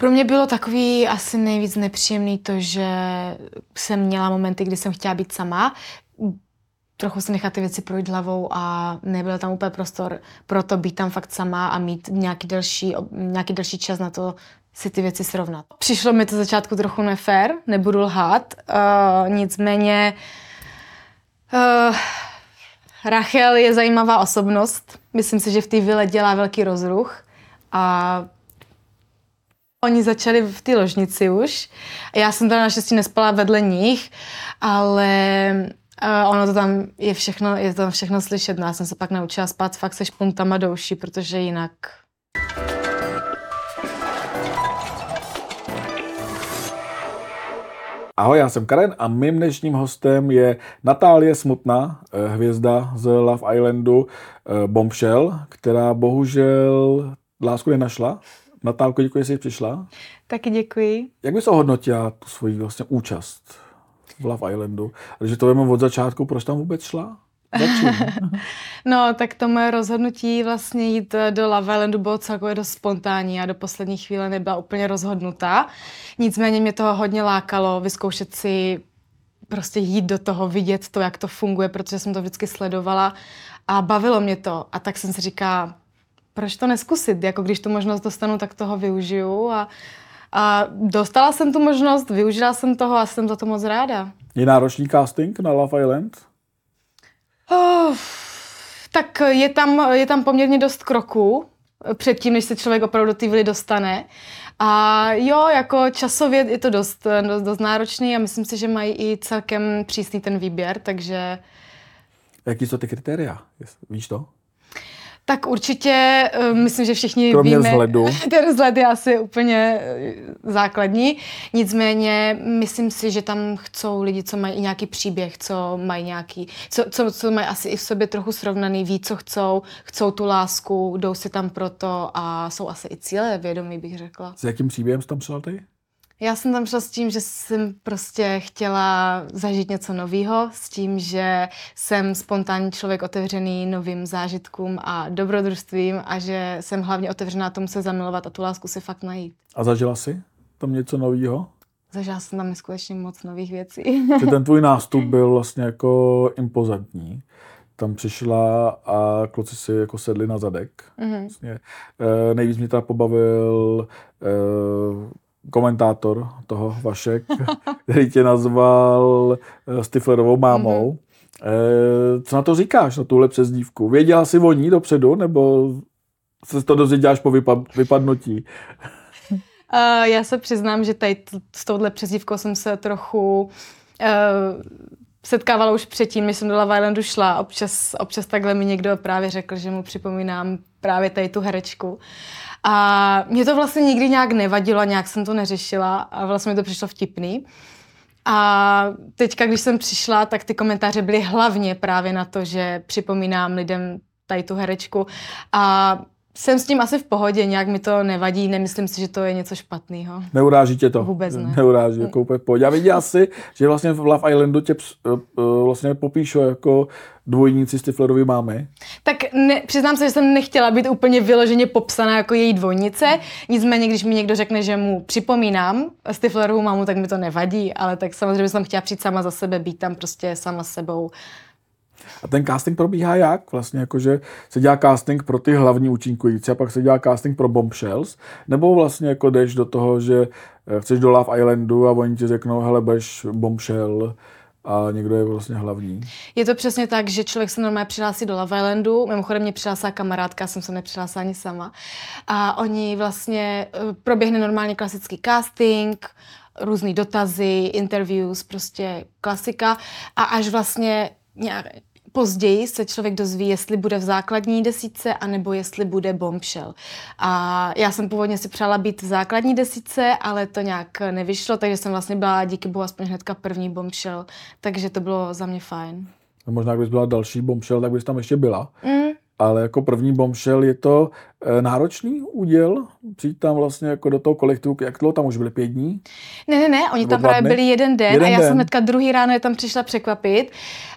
Pro mě bylo takový asi nejvíc nepříjemný to, že jsem měla momenty, kdy jsem chtěla být sama, trochu si nechat ty věci projít hlavou a nebyl tam úplně prostor pro to být tam fakt sama a mít nějaký delší, nějaký delší čas na to si ty věci srovnat. Přišlo mi to začátku trochu nefér, nebudu lhát, uh, nicméně uh, Rachel je zajímavá osobnost. Myslím si, že v té vile dělá velký rozruch a Oni začali v té ložnici už. Já jsem teda naštěstí nespala vedle nich, ale uh, ono to tam je všechno, je tam všechno slyšet. No, já jsem se pak naučila spát fakt se špuntama do uší, protože jinak... Ahoj, já jsem Karen a mým dnešním hostem je Natálie Smutná, eh, hvězda z Love Islandu eh, Bombshell, která bohužel lásku nenašla. Natálko, děkuji, že jsi přišla. Taky děkuji. Jak bys ohodnotila tu svoji vlastně účast v Love Islandu? Když to vím od začátku, proč tam vůbec šla? no, tak to moje rozhodnutí vlastně jít do Love Islandu bylo celkově dost spontánní a do poslední chvíle nebyla úplně rozhodnutá. Nicméně mě toho hodně lákalo vyzkoušet si prostě jít do toho, vidět to, jak to funguje, protože jsem to vždycky sledovala a bavilo mě to. A tak jsem si říkala, proč to neskusit? Jako když tu možnost dostanu, tak toho využiju a, a dostala jsem tu možnost, využila jsem toho a jsem za to moc ráda. Je náročný casting na Love Island? Oh, tak je tam, je tam poměrně dost kroků předtím, než se člověk opravdu do té vily dostane. A jo, jako časově je to dost, dost, dost náročný a myslím si, že mají i celkem přísný ten výběr, takže... Jaký jsou ty kritéria? Víš to? Tak určitě, uh, myslím, že všichni Kromě víme. vzhledu. Ten vzhled je asi úplně eh, základní. Nicméně, myslím si, že tam chcou lidi, co mají nějaký příběh, co mají nějaký, co, co, co mají asi i v sobě trochu srovnaný, ví, co chcou, chcou tu lásku, jdou si tam proto a jsou asi i cíle vědomí, bych řekla. S jakým příběhem jsi tam šel ty? Já jsem tam šla s tím, že jsem prostě chtěla zažít něco nového, s tím, že jsem spontánní člověk otevřený novým zážitkům a dobrodružstvím a že jsem hlavně otevřená tomu se zamilovat a tu lásku si fakt najít. A zažila jsi tam něco nového? Zažila jsem tam neskutečně moc nových věcí. Že ten tvůj nástup byl vlastně jako impozantní tam přišla a kluci si jako sedli na zadek. Mm-hmm. Vlastně. E, nejvíc mě teda pobavil e, komentátor toho Vašek, který tě nazval eh, Stiflerovou mámou. Mm-hmm. co na to říkáš, na tuhle přezdívku? Věděla jsi o ní dopředu, nebo se to dozvěděláš po vypad, vypadnutí? Uh, já se přiznám, že tady t- s touhle přezdívkou jsem se trochu uh, setkávala už předtím, než jsem do Love Islandu šla. Občas, občas takhle mi někdo právě řekl, že mu připomínám právě tady tu herečku. A mě to vlastně nikdy nějak nevadilo, nějak jsem to neřešila a vlastně mi to přišlo vtipný. A teďka, když jsem přišla, tak ty komentáře byly hlavně právě na to, že připomínám lidem tady tu herečku. A jsem s tím asi v pohodě, nějak mi to nevadí, nemyslím si, že to je něco špatného. Neuráží tě to? Vůbec ne. Neuráží, jako úplně pohodě. Já viděla si, že vlastně v Love Islandu tě uh, vlastně popíšu jako dvojnici Stiflerovy mámy. Tak ne, přiznám se, že jsem nechtěla být úplně vyloženě popsaná jako její dvojnice, nicméně, když mi někdo řekne, že mu připomínám Stiflerovu mámu, tak mi to nevadí, ale tak samozřejmě jsem chtěla přijít sama za sebe, být tam prostě sama sebou a ten casting probíhá jak? Vlastně jakože se dělá casting pro ty hlavní účinkující a pak se dělá casting pro bombshells? Nebo vlastně jako jdeš do toho, že eh, chceš do Love Islandu a oni ti řeknou, hele, budeš bombshell, a někdo je vlastně hlavní. Je to přesně tak, že člověk se normálně přihlásí do Love Islandu, mimochodem mě přihlásila kamarádka, jsem se nepřihlásila ani sama. A oni vlastně, eh, proběhne normálně klasický casting, různý dotazy, interviews, prostě klasika. A až vlastně nějak, Později se člověk dozví, jestli bude v základní desíce, anebo jestli bude bombshell. A já jsem původně si přála být v základní desíce, ale to nějak nevyšlo, takže jsem vlastně byla díky bohu aspoň hnedka první bombshell, takže to bylo za mě fajn. A možná, kdybys byla další bombshell, tak bys tam ještě byla. Mm. Ale jako první bombshell je to náročný úděl přijít tam vlastně jako do toho kolektivu, jak dlouho tam už byli pět dní? Ne, ne, ne, oni tam právě dny? byli jeden den Jeden a já den. jsem hnedka druhý ráno je tam přišla překvapit.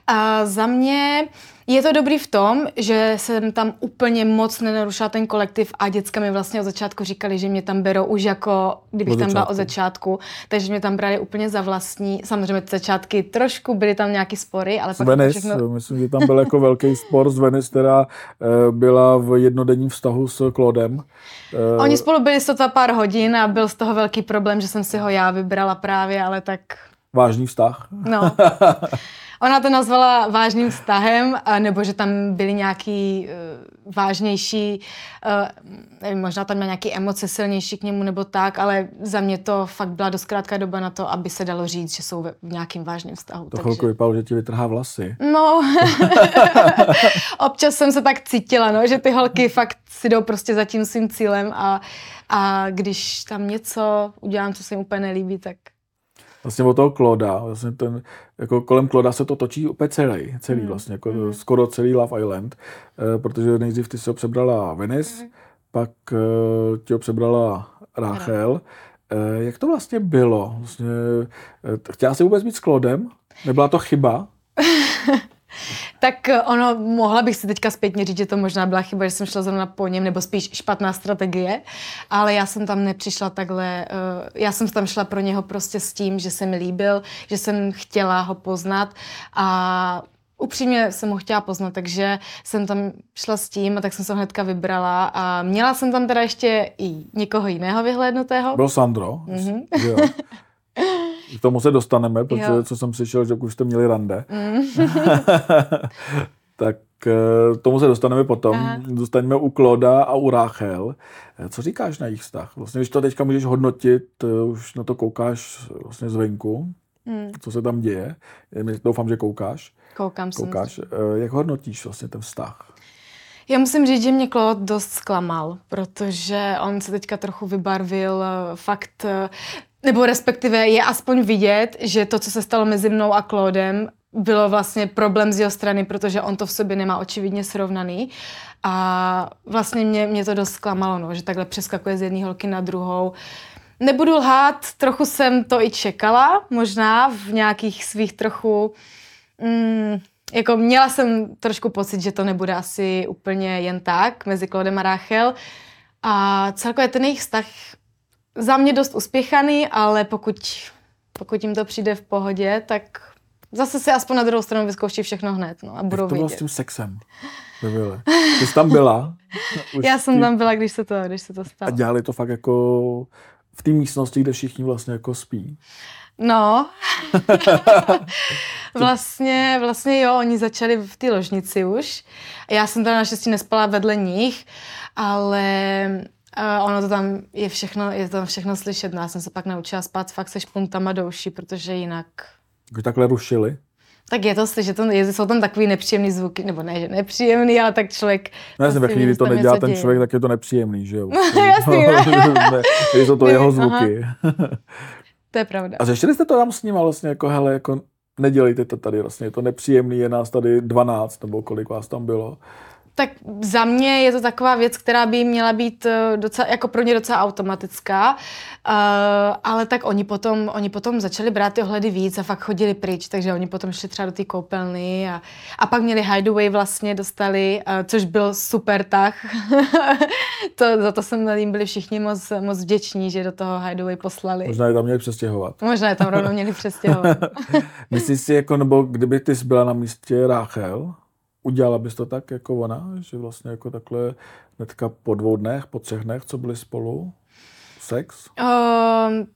A za mě je to dobrý v tom, že jsem tam úplně moc nenarušila ten kolektiv a děcka mi vlastně od začátku říkali, že mě tam berou už jako, kdybych tam byla od začátku. takže mě tam brali úplně za vlastní. Samozřejmě ty začátky trošku byly tam nějaký spory, ale pak to Venice, všechno... myslím, že tam byl jako velký spor z Venice, která e, byla v jednodenním vztahu s Claudem. E, Oni spolu byli sotva pár hodin a byl z toho velký problém, že jsem si ho já vybrala právě, ale tak Vážný vztah. No. Ona to nazvala vážným vztahem, a nebo že tam byly nějaký uh, vážnější, uh, nevím, možná tam měl nějaké emoce silnější k němu nebo tak, ale za mě to fakt byla dost krátká doba na to, aby se dalo říct, že jsou v nějakým vážným vztahu. To chvilku vypadalo, že ti vytrhá vlasy. No, občas jsem se tak cítila, no, že ty holky fakt si jdou prostě za tím svým cílem a, a když tam něco udělám, co se jim úplně nelíbí, tak Vlastně od toho Kloda, vlastně ten, jako kolem Kloda se to točí úplně celý, celý Mm. vlastně, jako skoro celý Love Island, eh, protože nejdřív ty si ho přebrala Venice, Mm. pak eh, ti ho přebrala Rachel. Eh, Jak to vlastně bylo? Vlastně, eh, chtěla jsi vůbec být s Klodem? Nebyla to chyba? Tak eh, ono, mohla bych si teďka zpětně říct, že to možná byla chyba, že jsem šla zrovna po něm, nebo spíš špatná strategie, ale já jsem tam nepřišla takhle, eh, já jsem tam šla pro něho prostě s tím, že se mi líbil, že jsem chtěla ho poznat a upřímně jsem ho chtěla poznat, takže jsem tam šla s tím a tak jsem se hnedka vybrala a měla jsem tam teda ještě i někoho jiného vyhlédnutého. Byl Sandro, Mhm. že jo. K tomu se dostaneme, protože Jo. co jsem slyšel, že už jste měli rande. Mm. tak eh, tomu se dostaneme potom. Aha. Dostaneme u Kloda a u Rachel. Eh, Co říkáš na jejich vztah? Vlastně, když to teďka můžeš hodnotit, eh, už na to koukáš vlastně zvenku, Mm. co se tam děje. Doufám, že koukáš. Koukám koukáš. Jak hodnotíš vlastně ten vztah? Já musím říct, že mě Claude dost zklamal, protože on se teďka trochu vybarvil fakt, nebo respektive je aspoň vidět, že to, co se stalo mezi mnou a Claudem, bylo vlastně problém z jeho strany, protože on to v sobě nemá očividně srovnaný. A vlastně mě, mě to dost zklamalo, no, že takhle přeskakuje z jedné holky na druhou. Nebudu lhát, trochu jsem to i čekala, možná v nějakých svých trochu mm, jako měla jsem trošku pocit, že to nebude asi úplně jen tak mezi Klodem a Rachel. A celkově ten jejich vztah za mě dost uspěchaný, ale pokud, pokud jim to přijde v pohodě, tak zase si aspoň na druhou stranu vyzkouší všechno hned no, a budou Jak to bylo s vidět. tím sexem? Vile? Ty jsi tam byla? Už Já jsem ti- tam byla, když se to, když se to A stalo. dělali to fakt jako v té místnosti, kde všichni vlastně jako spí. No, vlastně, vlastně jo, oni začali v té ložnici už. Já jsem tam naštěstí nespala vedle nich, ale uh, ono to tam je všechno, je tam všechno slyšet. No, já jsem se pak naučila spát fakt se špuntama do uší, protože jinak... Když takhle rušili. Tak je to slyšet, to, je, jsou tam takový nepříjemný zvuky, nebo ne, že nepříjemný, ale tak člověk... No jasně, ve asi chvíli, to nedělá ten člověk, tak je to nepříjemný, že jo? Jasný, ne, jsou to Ne, jeho zvuky. To je pravda. A řešili jste to tam s ním vlastně jako, hele, jako nedělejte to tady vlastně, je to nepříjemný, je nás tady 12, nebo kolik vás tam bylo. Tak za mě je to taková věc, která by měla být eh, docela, jako pro ně docela automatická, uh, ale tak oni potom, oni potom začali brát ty ohledy víc a fakt chodili pryč, takže oni potom šli třeba do té koupelny a, a pak měli hideaway vlastně, dostali, uh, což byl super tah. to, za to jsme jim byli všichni moc, moc vděční, že do toho hideaway poslali. Možná je tam měli přestěhovat. Možná je tam rovnou měli přestěhovat. Myslíš si, jako, nebo kdyby ty jsi byla na místě Ráchel, udělala bys to tak jako ona, že vlastně jako takhle hnedka po dvou dnech, po třech dnech, co byli spolu, sex? Um,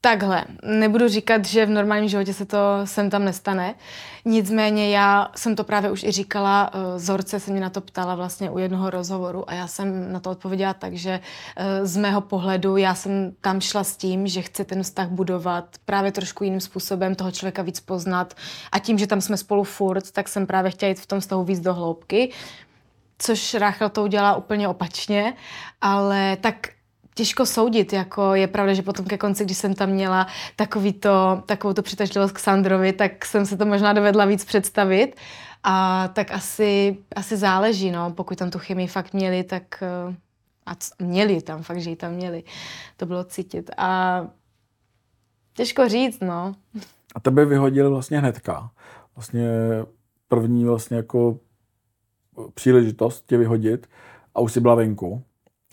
takhle, nebudu říkat, že v normálním životě se to sem tam nestane. Nicméně já jsem to právě už i říkala, uh, Zorce se mě na to ptala vlastně u jednoho rozhovoru a já jsem na to odpověděla tak, že uh, z mého pohledu já jsem tam šla s tím, že chci ten vztah budovat právě trošku jiným způsobem, toho člověka víc poznat a tím, že tam jsme spolu furt, tak jsem právě chtěla jít v tom vztahu víc do hloubky což Rachel to udělala úplně opačně, ale tak těžko soudit, jako je pravda, že potom ke konci, když jsem tam měla takový to, takovou tu přitažlivost k Sandrovi, tak jsem se to možná dovedla víc představit a tak asi, asi záleží, no, pokud tam tu chemii fakt měli, tak, eh, A měli tam, fakt, že ji tam měli. To bylo cítit. A těžko říct, no. A tebe vyhodili vlastně hnedka. Vlastně první vlastně jako příležitost tě vyhodit a už si byla venku.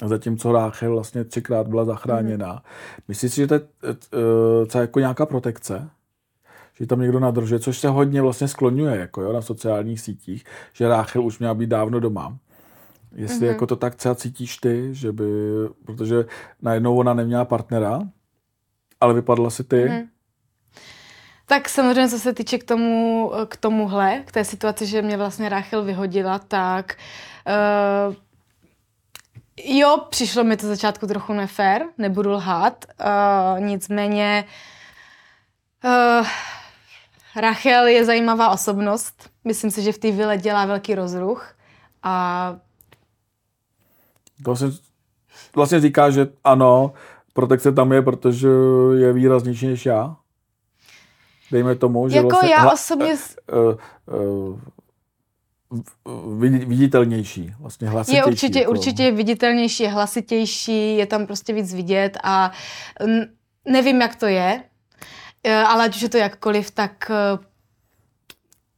Zatímco Ráchel vlastně třikrát byla zachráněna. Mm. Myslíš si, že to je uh, jako nějaká protekce? Že tam někdo nadrže, což se hodně vlastně skloňuje jako jo, na sociálních sítích, že Ráchel už měla být dávno doma. Jestli mm-hmm. jako to tak třeba cítíš ty, že by, protože najednou ona neměla partnera, ale vypadla si ty. Mm-hmm. Tak samozřejmě, co se týče k tomu, k tomuhle, k té situaci, že mě vlastně Ráchel vyhodila, tak uh, jo, přišlo mi to začátku trochu nefér, nebudu lhát, uh, nicméně uh, Rachel je zajímavá osobnost, myslím si, že v té vile dělá velký rozruch a to vlastně, vlastně říká, že ano, protekce tam je, protože je výraznější než já. Dejme tomu, že jako vlastně já osobně... Uh, uh, uh, viditelnější, vlastně hlasitější. Je určitě, jako. určitě viditelnější, je hlasitější, je tam prostě víc vidět a nevím, jak to je, e, ale ať už je to jakkoliv, tak e,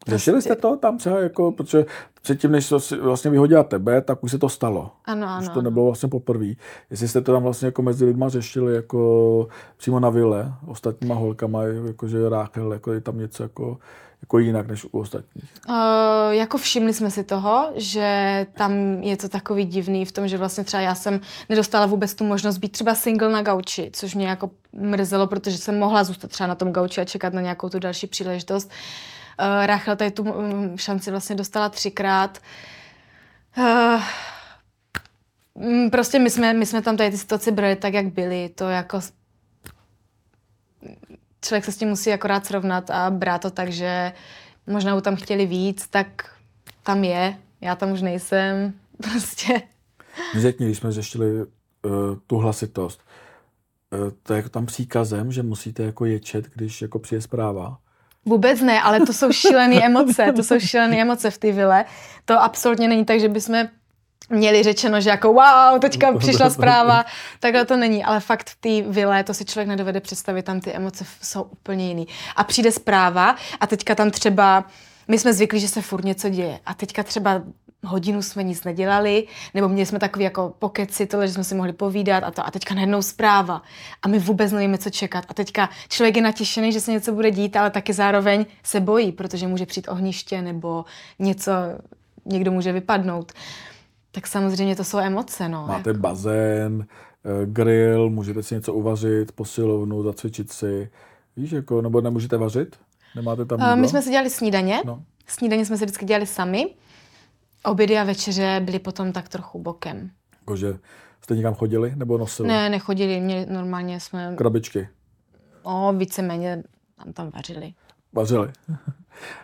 Řešili jste to tam třeba, jako, protože předtím, než se vlastně vyhodila tebe, tak už se to stalo. Ano, ano. Už to nebylo vlastně poprvé. Jestli jste to tam vlastně jako mezi lidma řešili jako přímo na vile, ostatníma holkama, jako že Ráchel, jako je tam něco jako, jako jinak než u ostatních? Uh, jako všimli jsme si toho, že tam je to takový divný v tom, že vlastně třeba já jsem nedostala vůbec tu možnost být třeba single na gauči, což mě jako mrzelo, protože jsem mohla zůstat třeba na tom gauči a čekat na nějakou tu další příležitost. Uh, Rachel tady tu um, šanci vlastně dostala třikrát. Uh, prostě my jsme, my jsme tam tady ty situace brali tak, jak byly. To jako... Člověk se s tím musí akorát srovnat a brát to tak, že možná tam chtěli víc, tak tam je. Já tam už nejsem. Prostě. Řekni, když jsme řešili uh, tu hlasitost, uh, to je jako tam příkazem, že musíte jako ječet, když jako přijde zpráva? Vůbec ne, ale to jsou šílené emoce, to jsou šílené emoce v té vile. To absolutně není tak, že bychom měli řečeno, že jako wow, teďka přišla zpráva, takhle to není, ale fakt v té vile, to si člověk nedovede představit, tam ty emoce jsou úplně jiný. A přijde zpráva a teďka tam třeba, my jsme zvyklí, že se furt něco děje a teďka třeba hodinu jsme nic nedělali, nebo měli jsme takový jako pokeci, tohle, že jsme si mohli povídat a to a teďka najednou zpráva a my vůbec nevíme, co čekat. A teďka člověk je natěšený, že se něco bude dít, ale taky zároveň se bojí, protože může přijít ohniště nebo něco, někdo může vypadnout. Tak samozřejmě to jsou emoce, no. Máte jako. bazén, eh, grill, můžete si něco uvařit, posilovnu, zacvičit si. Víš, jako, nebo nemůžete vařit? Nemáte tam jídlo? My jsme si dělali snídaně. No. Snídaně jsme si vždycky dělali sami. Obědy a večeře byly potom tak trochu bokem. Jakože jste někam chodili nebo nosili? Ne, nechodili, měli, normálně jsme... Krabičky? No, víceméně tam tam vařili. Vařili.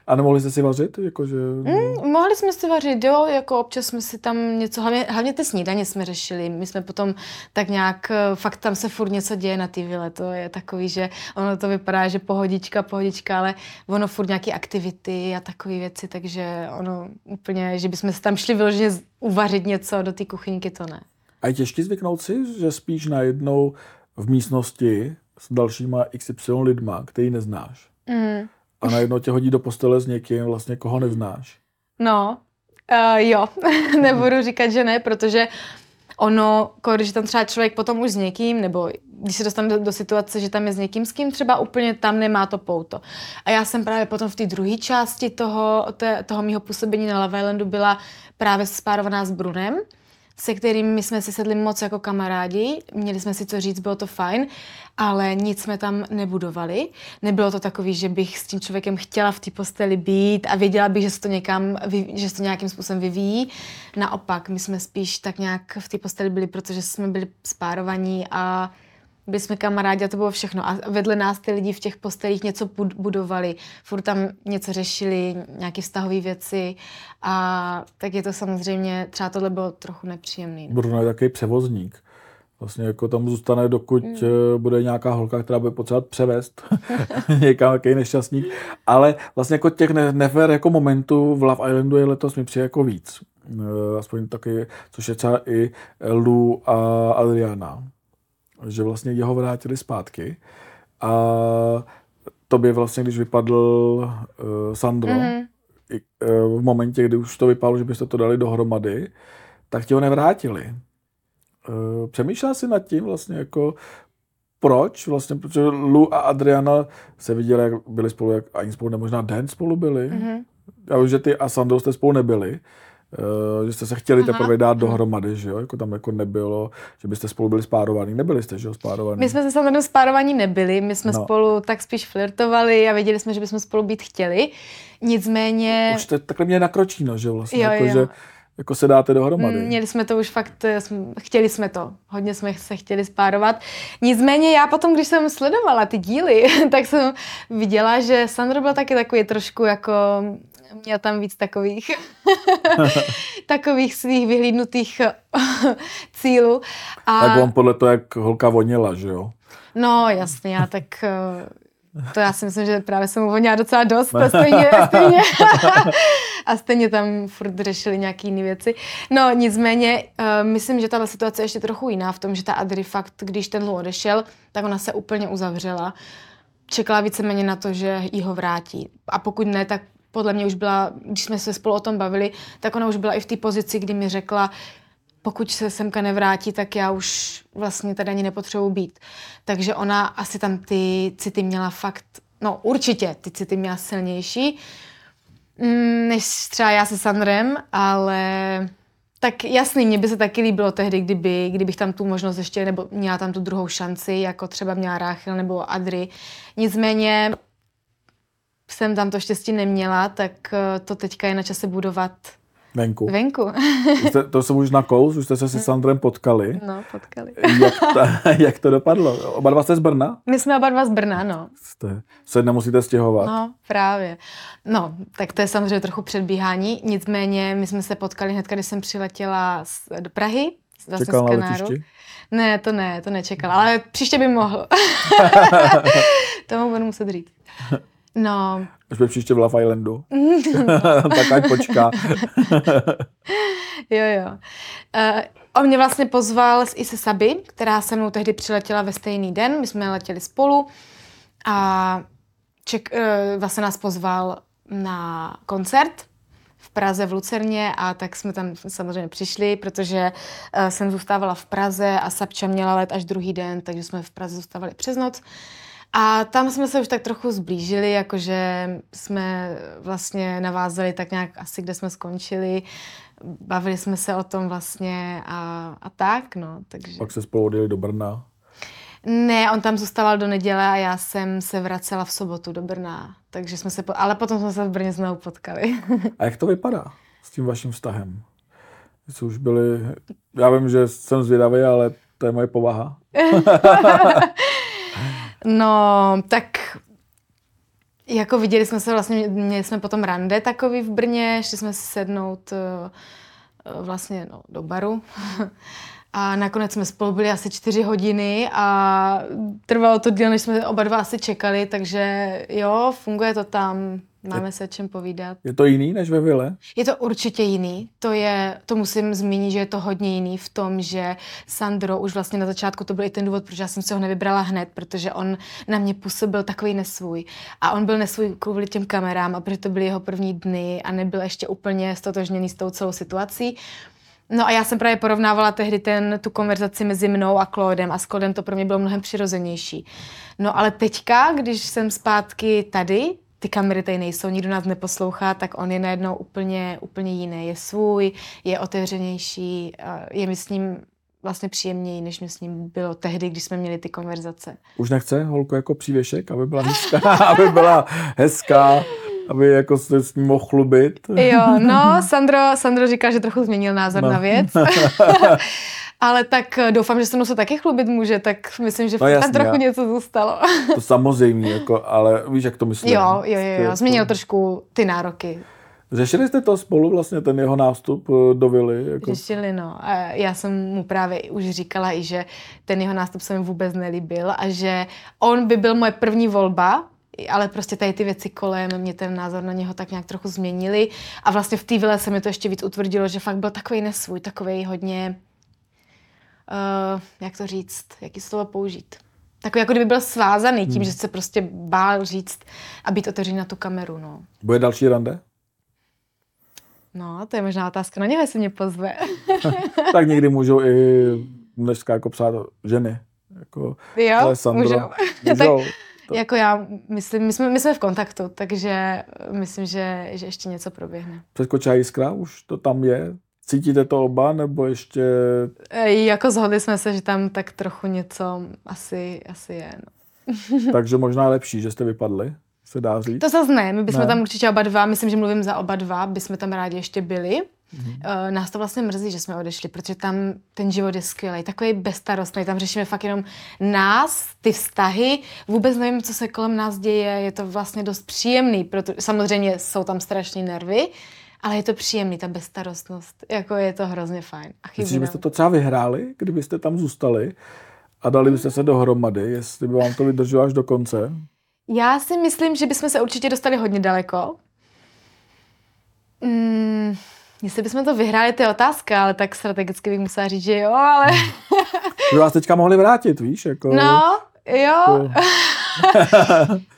A nemohli jste si vařit? Jakože... Mm, mohli jsme si vařit, jo, jako občas jsme si tam něco, hlavně, hlavně ty snídaně jsme řešili. My jsme potom tak nějak, eh, fakt tam se furt něco děje na té vile, to je takový, že ono to vypadá, že pohodička, pohodička, ale ono furt nějaké aktivity a takové věci, takže ono úplně, že bychom se tam šli vyloženě uvařit něco do té kuchyňky, to ne. A je těžké zvyknout si, že spíš najednou v místnosti s dalšíma XY lidma, který neznáš. Mm a najednou tě hodí do postele s někým, vlastně koho neznáš. No, uh, jo, nebudu říkat, že ne, protože ono, když tam třeba člověk potom už s někým, nebo když se dostane do, do situace, že tam je s někým, s kým třeba úplně tam nemá to pouto. A já jsem právě potom v té druhé části toho, toho mého působení na Love Islandu byla právě spárovaná s Brunem, se kterými jsme si sedli moc jako kamarádi, měli jsme si co říct, bylo to fajn, ale nic jsme tam nebudovali. Nebylo to takový, že bych s tím člověkem chtěla v té posteli být a věděla bych, že se to, někam, že se to nějakým způsobem vyvíjí. Naopak, my jsme spíš tak nějak v té posteli byli, protože jsme byli spárovaní a byli jsme kamarádi a to bylo všechno. A vedle nás ty lidi v těch postelích něco budovali, furt tam něco řešili, nějaké vztahové věci a tak je to samozřejmě, třeba tohle bylo trochu nepříjemný. No. Bruno je takový převozník. Vlastně jako tam zůstane, dokud mm. bude nějaká holka, která bude potřebovat převést někam jaký nešťastník. Ale vlastně jako těch nefér jako momentů v Love Islandu je letos mi přijde jako víc. Eh, aspoň taky, což je třeba i Lu a Adriana, že vlastně jeho vrátili zpátky a tobě vlastně, když vypadl uh, Sandro, mm-hmm. i, uh, v momentě, kdy už to vypadalo, že byste to dali dohromady, tak ti ho nevrátili. Uh, přemýšlel jsi nad tím vlastně jako, proč vlastně, protože Lu a Adriana se viděli, jak byli spolu, jak ani spolu nemožná den spolu byli. Mm-hmm. Já vím, že ty a Sandro jste spolu nebyli, že jste se chtěli Aha. teprve dát dohromady, že jo? Jako tam jako nebylo, že byste spolu byli spárovaní. Nebyli jste, že jo, spárovaní? My jsme se samozřejmě spárovaní nebyli, my jsme no. spolu tak spíš flirtovali a věděli jsme, že bychom spolu být chtěli. Nicméně... Už to takhle mě nakročíno, že vlastně, jo, jako, jo. že jako se dáte dohromady. Měli jsme to už fakt, eh, chtěli jsme to, hodně jsme se chtěli spárovat. Nicméně já potom, když jsem sledovala ty díly, tak jsem viděla, že Sandro byl taky takový trošku jako měl tam víc takových, takových svých vyhlídnutých cílů. A... Tak on podle toho, jak holka vonila, že jo? No, jasně, já tak eh, to já si myslím, že právě jsem mu voněla docela dost a stejně, stejně, a stejně tam furt řešili nějaké jiné věci. No nicméně, uh, myslím, že tahle situace je ještě trochu jiná v tom, že ta Adri fakt, když ten odešel, tak ona se úplně uzavřela. Čekala víceméně na to, že jí ho vrátí. A pokud ne, tak podle mě už byla, když jsme se spolu o tom bavili, tak ona už byla i v té pozici, kdy mi řekla, pokud se semka nevrátí, tak já už vlastně tady ani nepotřebuji být. Takže ona asi tam ty city měla fakt, no určitě ty city měla silnější, mm, než třeba já se Sandrem, ale tak jasný, mně by se taky líbilo tehdy, kdyby, kdybych tam tu možnost ještě, nebo měla tam tu druhou šanci, jako třeba měla Ráchel nebo Adry. Nicméně jsem tam to štěstí neměla, tak eh, to teďka je na čase budovat Venku. Venku. jste, to jsem už na kous, už jste se se Sandrem potkali. No, potkali. jak, ta, jak to dopadlo? Oba dva jste z Brna? My jsme oba dva z Brna, no. Jste, se nemusíte stěhovat. No, právě. No, tak to je samozřejmě trochu předbíhání, nicméně my jsme se potkali hned, když jsem přiletěla z, do Prahy. Vlastně Čekal na letišti? Ne, to ne, to nečekala, ale příště by mohl. to mu budu muset říct. No. Až by příště v Love Islandu. tak ať počká. jo, jo. Uh, on mě vlastně pozval i se Saby, která se mnou tehdy přiletěla ve stejný den. My jsme letěli spolu a ček, uh, vlastně nás pozval na koncert v Praze v Lucerně a tak jsme tam samozřejmě přišli, protože uh, jsem zůstávala v Praze a Sabča měla let až druhý den, takže jsme v Praze zůstávali přes noc. Uh, a tam jsme se už tak trochu zblížili, jakože jsme vlastně navázali tak nějak asi, kde jsme skončili. Bavili jsme se o tom vlastně a, a tak, no. Takže... Pak se spolu odjeli do Brna. Ne, on tam zůstával do neděle a já jsem se vracela v sobotu do Brna. Takže jsme se, po... ale potom jsme se v Brně znovu potkali. a jak to vypadá s tím vaším vztahem? Jsi už byli, já vím, že jsem zvědavý, ale to je moje povaha. No, tak jako viděli jsme se vlastně, měli jsme potom rande takový v Brně, šli jsme si sednout eh, vlastně no, do baru. A nakonec jsme spolu byli asi čtyři hodiny a trvalo to díl, než jsme oba dva asi čekali, takže jo, funguje to tam. Máme se čem povídat. Je to jiný než ve vile? Je to určitě jiný. To je, to musím zmínit, že je to hodně jiný v tom, že Sandro už vlastně na začátku to byl i ten důvod, proč já jsem se ho nevybrala hned, protože on na mě působil takový nesvůj. A on byl nesvůj kvůli těm kamerám a protože to byly jeho první dny a nebyl ještě úplně stotožněný s tou celou situací. No a já jsem právě porovnávala tehdy ten, tu konverzaci mezi mnou a Claudem a s Claudem to pro mě bylo mnohem přirozenější. No ale teďka, když jsem zpátky tady, ty kamery tady nejsou, nikdo nás neposlouchá, tak on je najednou úplně, úplně jiný. Je svůj, je otevřenější, je mi s ním vlastně příjemněji, než mi s ním bylo tehdy, když jsme měli ty konverzace. Už nechce holku jako přívěšek, aby byla hezká, aby byla hezká, aby jako se s ním mohl chlubit. Jo, no, Sandro, Sandro říká, že trochu změnil názor no. na věc. Ale tak eh, doufám, že se mnou se taky chlubit může, tak myslím, že no, jasný, tam trochu já. něco zůstalo. to samozřejmě, jako, ale víš, jak to myslím. Jo, jo, jo, jo. změnil to... trošku ty nároky. Řešili jste to spolu vlastně, ten jeho nástup eh, do vily? Jako... Řešili, no. Já jsem mu právě už říkala i, že ten jeho nástup se mi vůbec nelíbil a že on by byl moje první volba, ale prostě tady ty věci kolem mě ten názor na něho tak nějak trochu změnili a vlastně v té vile se mi to ještě víc utvrdilo, že fakt byl takový nesvůj, takový hodně, uh, jak to říct, jaký slovo použít. Takový, jako kdyby byl svázaný tím, hmm. že se prostě bál říct a být otevřený na tu kameru. No. Bude další rande? No, to je možná otázka na něho, jestli mě pozve. tak někdy můžou i dneska jako psát ženy. Jako jo, Alessandro. můžou. můžou. tak, to. Jako já myslím, my jsme, my jsme v kontaktu, takže myslím, že, že ještě něco proběhne. Přeskočila jiskra, už to tam je? Cítíte to oba, nebo ještě... Jako zhodli jsme se, že tam tak trochu něco asi, asi je. No. takže možná lepší, že jste vypadli? se dá říct? To zase ne, my bychom ne. tam určitě oba dva, myslím, že mluvím za oba dva, bychom tam rádi ještě byli. Mm-hmm. Nás to vlastně mrzí, že jsme odešli, protože tam ten život je skvělý, takový bezstarostný, tam řešíme fakt jenom nás, ty vztahy, vůbec nevím, co se kolem nás děje, je to vlastně dost příjemný, protože samozřejmě jsou tam strašné nervy, ale je to příjemný, ta bezstarostnost, jako je to hrozně fajn. A Myslíš, že byste to třeba vyhráli, kdybyste tam zůstali a dali byste se dohromady, jestli by vám to vydrželo až do konce? Já si myslím, že bychom se určitě dostali hodně daleko. Mm, jestli bychom to vyhráli, to je otázka, ale tak strategicky bych musela říct, že jo, ale... By vás teďka mohli vrátit, víš? Jako... No, jo.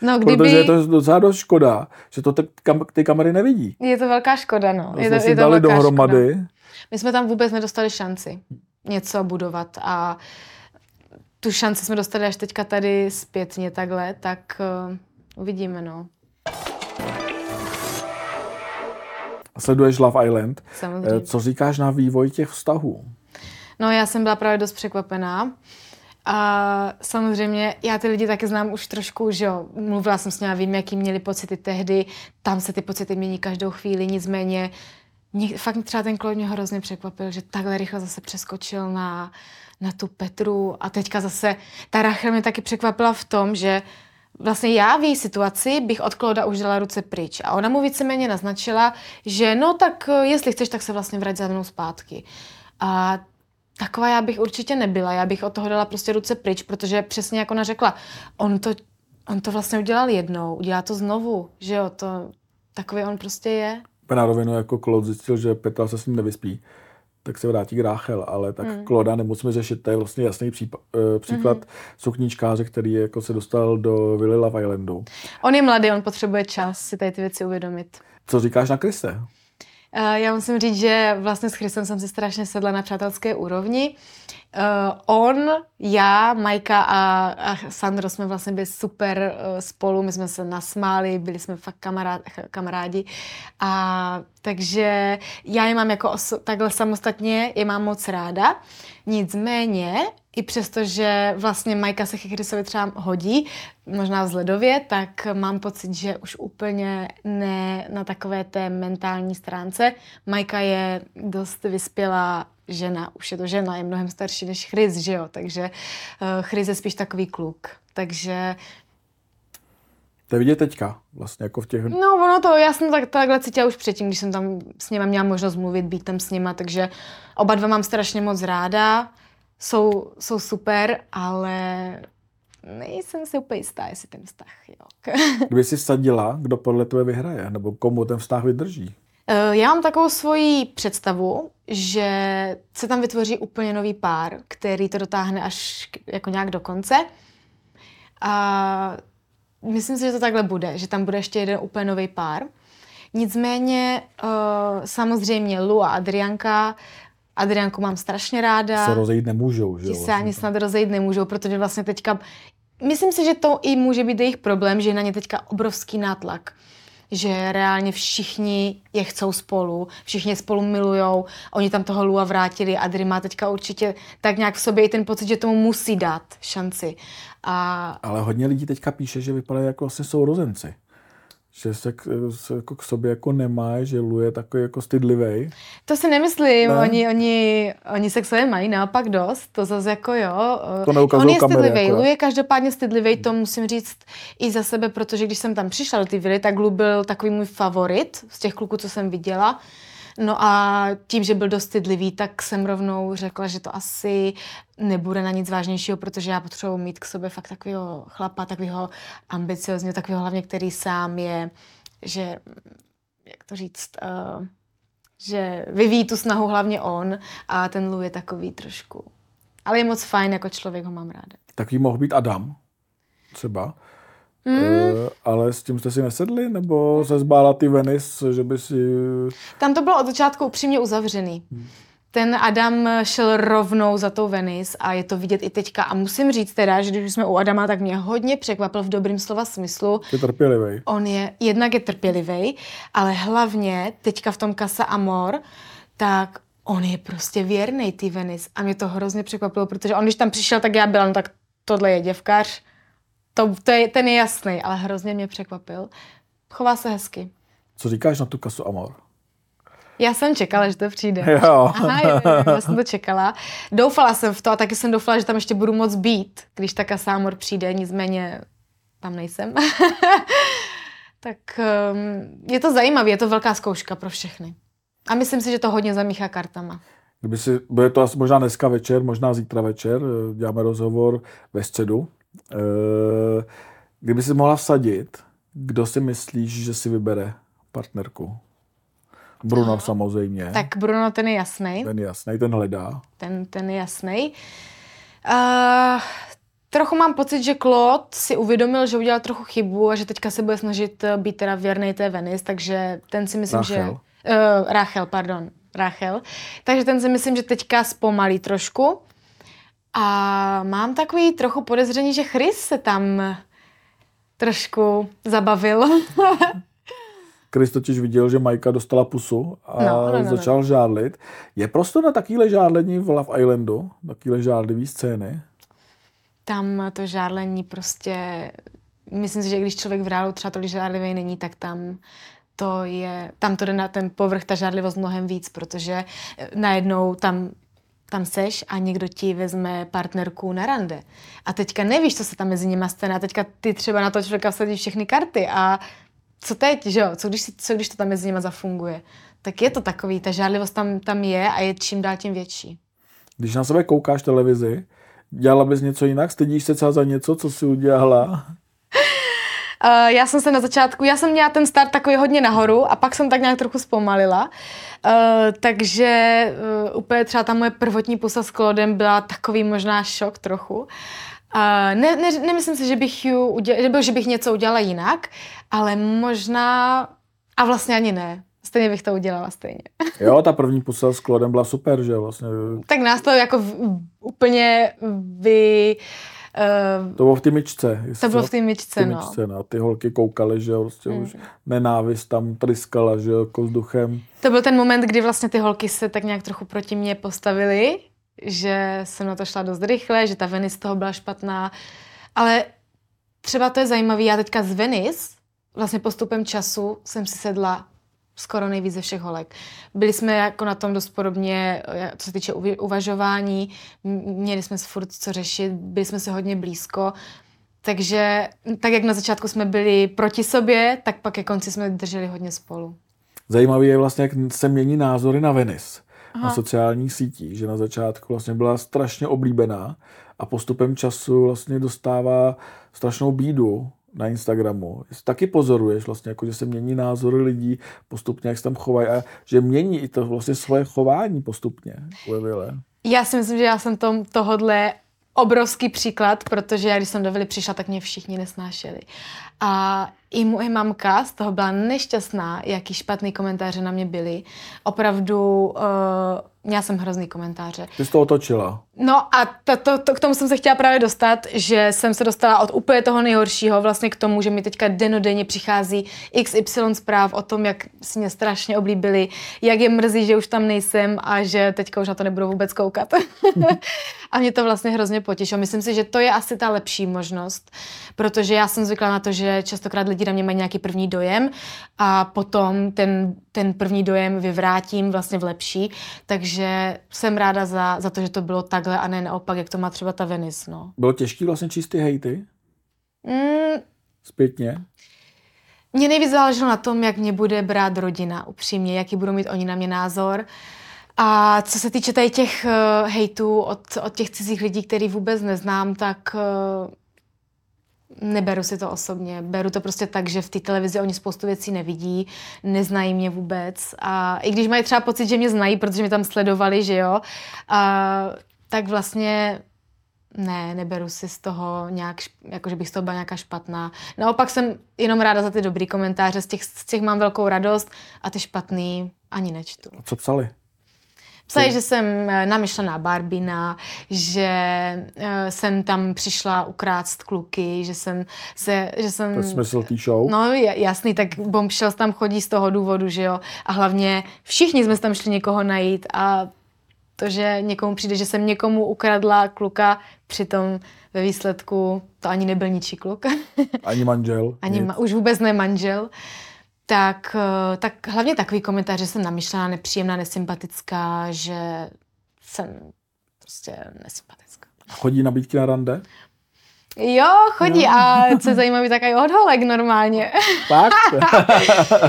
no, kdyby... Protože je to docela dost škoda, že to ty, kam, ty kamery nevidí. Je to velká škoda, no. Je to, je to dali dohromady. Škoda. My jsme tam vůbec nedostali šanci něco budovat a tu šanci jsme dostali až teďka tady zpětně takhle, tak uh, uvidíme, no. Sleduješ Love Island. Samozřejmě. Eh, co říkáš na vývoj těch vztahů? No já jsem byla právě dost překvapená. A samozřejmě já ty lidi taky znám už trošku, že jo, mluvila jsem s nimi, vím, jaký měli pocity tehdy, tam se ty pocity mění každou chvíli, nicméně mě, fakt třeba ten Claude mě hrozně překvapil, že takhle rychle zase přeskočil na, na tu Petru a teďka zase ta Rachel mě taky překvapila v tom, že vlastně já v její situaci bych od Klauda už dala ruce pryč. A ona mu víceméně naznačila, že no tak eh, jestli chceš, tak se vlastně vrať za mnou zpátky. A taková já bych určitě nebyla. Já bych od toho dala prostě ruce pryč, protože přesně jako ona řekla, on to, on to vlastně udělal jednou, udělá to znovu, že jo, to takový on prostě je. Na rovinu jako Claude zjistil, že Petra se s ním nevyspí tak se vrátí k Ráchel, ale tak mm. Kloda nemusíme řešit, to je vlastně jasný případ, eh, příklad mm. sukníčkáře, který jako se dostal do Vily Love Islandu. On je mladý, on potřebuje čas si tady ty věci uvědomit. Co říkáš na Krise? Uh, já musím říct, že vlastně s Chrisem jsem si strašně sedla na přátelské úrovni. Uh, on, já, Majka a, a Sandro jsme vlastně byli super uh, spolu, my jsme se nasmáli, byli jsme fakt kamarád, kamarádi. A takže já je mám jako oso- takhle samostatně, je mám moc ráda. Nicméně, i přesto, že vlastně Majka se Chychrysovi třeba hodí, možná vzhledově, tak mám pocit, že už úplně ne na takové té mentální stránce. Majka je dost vyspělá žena, už je to žena, je mnohem starší než Chris, že jo, takže uh, Chris je spíš takový kluk, takže to je vidět teďka, vlastně jako v těch... No, ono to, já jsem tak, takhle cítila už předtím, když jsem tam s nima měla možnost mluvit, být tam s nima, takže oba dva mám strašně moc ráda, jsou, jsou super, ale nejsem si úplně jistá, jestli ten vztah, jo. Kdyby jsi sadila, kdo podle tebe vyhraje, nebo komu ten vztah vydrží? Eh, já mám takovou svoji představu, že se tam vytvoří úplně nový pár, který to dotáhne až jako nějak do konce. A myslím si, že to takhle bude, že tam bude ještě jeden úplně nový pár. Nicméně uh, samozřejmě Lu a Adrianka Adrianku mám strašně ráda. Se rozejít nemůžou, že? Ti se vlastně ani snad rozejít nemůžou, protože vlastně teďka... Myslím si, že to i může být jejich problém, že je na ně teďka obrovský nátlak že reálně všichni je chcou spolu, všichni je spolu milujou, oni tam toho Lua vrátili, Adri má teďka určitě tak nějak v sobě i ten pocit, že tomu musí dát šanci. A... Ale hodně lidí teďka píše, že vypadají jako vlastně sourozenci že se, k, se jako k sobě jako nemá, že Lu je takový jako stydlivý. To si nemyslím, ne? oni, oni, oni se k sobě mají naopak dost, to zase jako jo. To On je stydlivý, Lu je každopádně stydlivý, to musím říct i za sebe, protože když jsem tam přišla do ty vily, tak Lu byl takový můj favorit z těch kluků, co jsem viděla. No a tím, že byl dost stydlivý, tak jsem rovnou řekla, že to asi nebude na nic vážnějšího, protože já potřebuji mít k sobě fakt takového chlapa, takového ambiciozního, takového hlavně, který sám je, že, jak to říct, uh, že vyvíjí tu snahu hlavně on a ten Lou je takový trošku. Ale je moc fajn, jako člověk ho mám ráda. Takový mohl být Adam, třeba. Mm. E, ale s tím jste si nesedli? Nebo se zbála ty Venice, že by si... Tam to bylo od začátku upřímně uzavřený. Hmm. Ten Adam šel rovnou za tou Venice a je to vidět i teďka. A musím říct teda, že když jsme u Adama, tak mě hodně překvapil v dobrým slova smyslu. Je trpělivý. On je, jednak je trpělivý, ale hlavně teďka v tom Casa Amor, tak on je prostě věrný ty Venice. A mě to hrozně překvapilo, protože on, když tam přišel, tak já byla, no tak tohle je děvkař, to, to je, ten je jasný, ale hrozně mě překvapil. Chová se hezky. Co říkáš na tu kasu Amor? Já jsem čekala, že to přijde. Jo. Aha, jo, jo, já jsem to čekala. Doufala jsem v to a taky jsem doufala, že tam ještě budu moc být, když ta kasa Amor přijde, nicméně tam nejsem. tak um, je to zajímavé, je to velká zkouška pro všechny. A myslím si, že to hodně zamíchá kartama. Kdyby si, bude to asi možná dneska večer, možná zítra večer, děláme rozhovor ve středu, Eh, kdyby si mohla vsadit, kdo si myslíš, že si vybere partnerku? Bruno Aha. samozřejmě. Tak Bruno, ten je jasný. Ten je jasný, ten hledá. Ten, ten je jasný. Uh, trochu mám pocit, že Claude si uvědomil, že udělal trochu chybu a že teďka se bude snažit být teda věrný té Venice, takže ten si myslím, Rachel. že... Uh, Rachel, pardon. Rachel. Takže ten si myslím, že teďka zpomalí trošku. A mám takový trochu podezření, že Chris se tam trošku zabavil. Chris totiž viděl, že Majka dostala pusu a no, no, no, začal no. žádlit. Je prostě na takovýhle žádlení v Love Islandu? Takovýhle žádlivý scény? Tam to žádlení prostě... Myslím si, že když člověk v reálu třeba tolik žádlivý není, tak tam to je, tam to jde na ten povrch, ta žádlivost mnohem víc, protože najednou tam tam seš a někdo ti vezme partnerku na rande. A teďka nevíš, co se tam mezi nimi stane. A teďka ty třeba na to člověka vsadíš všechny karty. A co teď, že jo? Co když, co když to tam mezi nimi zafunguje? Tak je to takový, ta žádlivost tam, tam je a je čím dál tím větší. Když na sebe koukáš televizi, dělala bys něco jinak? Stydíš se třeba za něco, co jsi udělala? Uh, já jsem se na začátku, já jsem měla ten start takový hodně nahoru a pak jsem tak nějak trochu zpomalila. Uh, takže uh, úplně třeba ta moje prvotní pusa s Klodem byla takový možná šok trochu. Uh, ne, ne, nemyslím si, že bych, ju udělala, že bych něco udělala jinak, ale možná, a vlastně ani ne. Stejně bych to udělala stejně. Jo, ta první pusa s Klodem byla super, že vlastně. Tak nás to jako v, úplně vy... Uh, to bylo v té myčce. To bylo v té myčce, no. myčce, no. Ty holky koukaly, že jo, prostě mm. už nenávist tam tryskala, že jo, jako vzduchem. To byl ten moment, kdy vlastně ty holky se tak nějak trochu proti mně postavily, že jsem na to šla dost rychle, že ta Venice z toho byla špatná, ale třeba to je zajímavé, já teďka z Venice vlastně postupem času jsem si sedla skoro nejvíc ze všech holek. Byli jsme jako na tom dost podobně, co se týče uvažování, měli jsme furt co řešit, byli jsme si hodně blízko, takže tak, jak na začátku jsme byli proti sobě, tak pak ke konci jsme drželi hodně spolu. Zajímavé je vlastně, jak se mění názory na Venice Aha. na sociálních sítích, že na začátku vlastně byla strašně oblíbená a postupem času vlastně dostává strašnou bídu na Instagramu. Taky pozoruješ vlastně, jako, že se mění názory lidí postupně, jak se tam chovají a že mění i to vlastně svoje chování postupně. Ulevile. Já si myslím, že já jsem tom, tohodle obrovský příklad, protože já, když jsem do Vily přišla, tak mě všichni nesnášeli. A i moje mamka z toho byla nešťastná, jaký špatný komentáře na mě byly. Opravdu uh, měla jsem hrozný komentáře. Ty jsi to otočila. No a to, to, to, k tomu jsem se chtěla právě dostat, že jsem se dostala od úplně toho nejhoršího vlastně k tomu, že mi teďka denodenně přichází XY zpráv o tom, jak si mě strašně oblíbili, jak je mrzí, že už tam nejsem a že teďka už na to nebudu vůbec koukat. a mě to vlastně hrozně potěšilo. Myslím si, že to je asi ta lepší možnost, protože já jsem zvykla na to, že častokrát lidi na mě mají nějaký první dojem a potom ten, ten první dojem vyvrátím vlastně v lepší, takže jsem ráda za, za to, že to bylo takhle a ne naopak, jak to má třeba ta Venice. No. Bylo těžké vlastně číst ty hejty? Mm. Zpětně? Mně nejvíc záleželo na tom, jak mě bude brát rodina, upřímně, jaký budou mít oni na mě názor. A co se týče tady těch uh, hejtů od, od těch cizích lidí, který vůbec neznám, tak uh, neberu si to osobně. Beru to prostě tak, že v té televizi oni spoustu věcí nevidí, neznají mě vůbec. A i když mají třeba pocit, že mě znají, protože mě tam sledovali, že jo, a, tak vlastně ne, neberu si z toho nějak, jako že bych z toho byla nějaká špatná. Naopak jsem jenom ráda za ty dobrý komentáře, z těch, z těch mám velkou radost a ty špatný ani nečtu. A co psali? Psali, že jsem eh, namyšlená Barbina, že uh, jsem tam přišla ukrást kluky, že jsem se, že jsem... To je smysl té show? No jasný, tak Bombshells tam chodí z toho důvodu, že jo. A hlavně všichni jsme tam šli někoho najít a to, že někomu přijde, že jsem někomu ukradla kluka, přitom ve výsledku to ani nebyl ničí kluk. Ani manžel. ani ma, už vůbec ne manžel tak, eh, tak hlavně takový komentář, že jsem namyšlená, nepříjemná, nesympatická, že jsem prostě nesympatická. Chodí nabídky na rande? Jo, chodí jo. a co je zajímavé, tak i od holek normálně. Tak?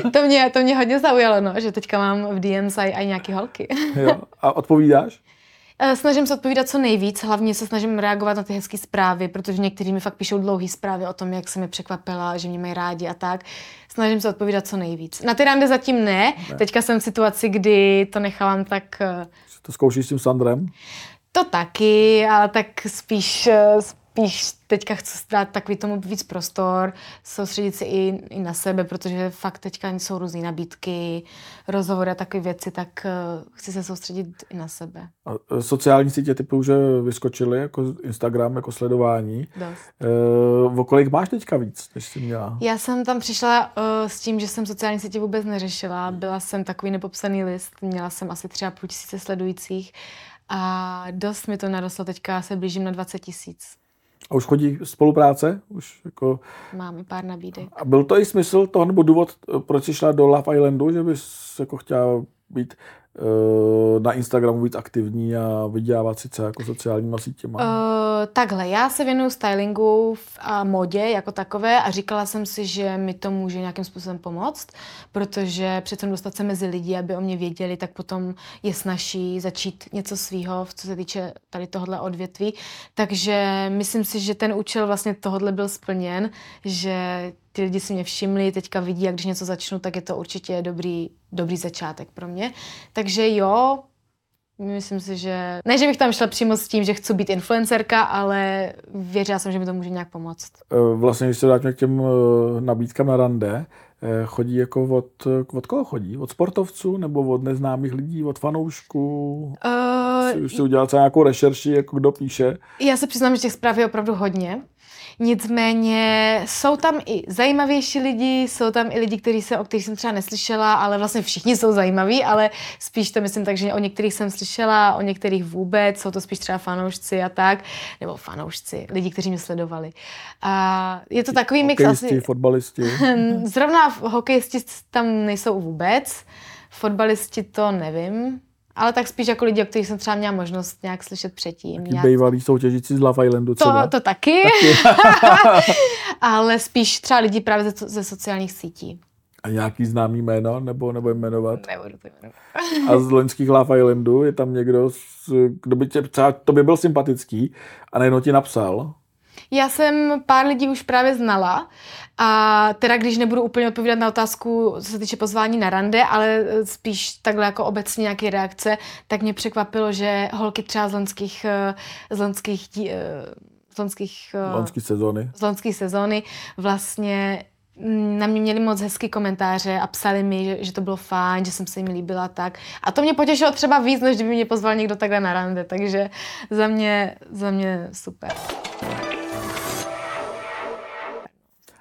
to, mě, to mě hodně zaujalo, no, že teďka mám v DMs i, i nějaký holky. jo. A odpovídáš? Eh, snažím se odpovídat co nejvíc, hlavně se snažím reagovat na ty hezké zprávy, protože někteří mi fakt píšou dlouhé zprávy o tom, jak se mi překvapila, že mě mají rádi a tak. Snažím se odpovídat co nejvíc. Na ty rande zatím ne. ne. Teďka jsem v situaci, kdy to nechávám tak... Eh, to zkoušíš s tím Sandrem? To taky, ale tak spíš, eh, spíš teďka chci dát takový tomu víc prostor, soustředit se i, i na sebe, protože fakt teďka jsou různé nabídky, rozhovory a takové věci, tak uh, chci se soustředit i na sebe. A eh, sociální sítě typu už vyskočily, jako Instagram, jako sledování. Dost. Uh, o kolik máš teďka víc, než jsi měla? Já jsem tam přišla uh, s tím, že jsem sociální sítě vůbec neřešila. Byla jsem takový nepopsaný list, měla jsem asi třeba půl tisíce sledujících a dost mi to narostlo, teďka se blížím na 20 tisíc. A už chodí spolupráce? Už jako... Máme pár nabídek. A byl to i smysl toho, nebo důvod, proč jsi šla do Love Islandu, že bys jako chtěla být na Instagramu víc aktivní a vydělávat sice jako sociálníma sítěma? Uh, takhle, já se věnuju stylingu a modě jako takové a říkala jsem si, že mi to může nějakým způsobem pomoct, protože přece dostat se mezi lidi, aby o mě věděli, tak potom je snaží začít něco svýho, co se týče tady tohle odvětví. Takže myslím si, že ten účel vlastně tohle byl splněn, že ty lidi si mě všimli, teďka vidí, jak když něco začnu, tak je to určitě dobrý, dobrý začátek pro mě. Takže jo, myslím si, že... Ne, že bych tam šla přímo s tím, že chci být influencerka, ale věřila jsem, že mi to může nějak pomoct. Eh, vlastně, když se vrátíme k těm eh, nabídkám na rande, eh, chodí jako od, od koho chodí? Od sportovců nebo od neznámých lidí, od fanoušků? Uh, už si udělal nějakou rešerši, jako kdo píše? Já se přiznám, že těch zpráv je opravdu hodně. Nicméně jsou tam i zajímavější lidi, jsou tam i lidi, kteří se, o kterých jsem třeba neslyšela, ale vlastně všichni jsou zajímaví, ale spíš to myslím tak, že o některých jsem slyšela, o některých vůbec, jsou to spíš třeba fanoušci a tak, nebo fanoušci, lidi, kteří mě sledovali. A je to takový mix asi... fotbalisti. Zrovna hokejisti tam nejsou vůbec, fotbalisti to nevím, ale tak spíš jako lidi, o kterých jsem třeba měla možnost nějak slyšet předtím. Nějak... Bývalý soutěžící z Love Islandu třeba. To, to taky, taky. ale spíš třeba lidi právě ze, ze sociálních sítí. A nějaký známý jméno, nebo, nebo jmenovat? Nebudu to jmenovat. A z loňských Love Islandů je tam někdo, kdo by tě třeba, to by byl sympatický a nejenom ti napsal, já jsem pár lidí už právě znala a teda když nebudu úplně odpovídat na otázku, co se týče pozvání na rande, ale spíš takhle jako obecně nějaké reakce, tak mě překvapilo, že holky třeba z loňských, eh, z loňských, eh, z loňských, eh, loňských sezóny. Z loňských sezóny vlastně na mě měli moc hezký komentáře a psali mi, že, že to bylo fajn, že jsem se jim líbila tak. A to mě potěšilo třeba víc, než kdyby mě pozval někdo takhle na rande, takže za mě, za mě super.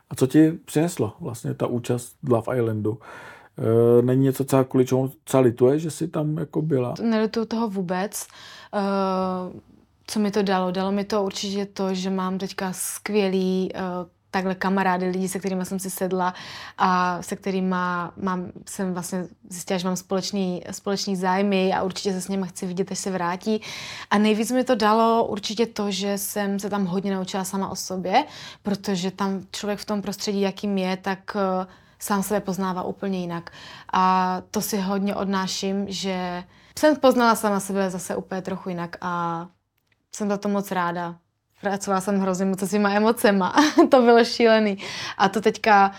A co ti přineslo vlastně ta účast Love Islandu? E, není něco, co kvůli čemu třeba lituje, že jsi tam jako byla? Nelituju toho vůbec. E, co mi to dalo? Dalo mi to určitě to, že mám teďka skvělý e, takhle kamarády, lidi, se kterými jsem si sedla a se kterými mám, jsem vlastně zjistila, že mám společný, společný zájmy a určitě se s nimi chci vidět, až se vrátí. A nejvíc mi to dalo určitě to, že jsem se tam hodně naučila sama o sobě, protože tam člověk v tom prostředí, jakým je, tak sám sebe poznává úplně jinak. A to si hodně odnáším, že jsem poznala sama sebe zase úplně trochu jinak a jsem za to moc ráda. Pracovala jsem hrozně moc se svýma emocema. to bylo šílený. A to teďka,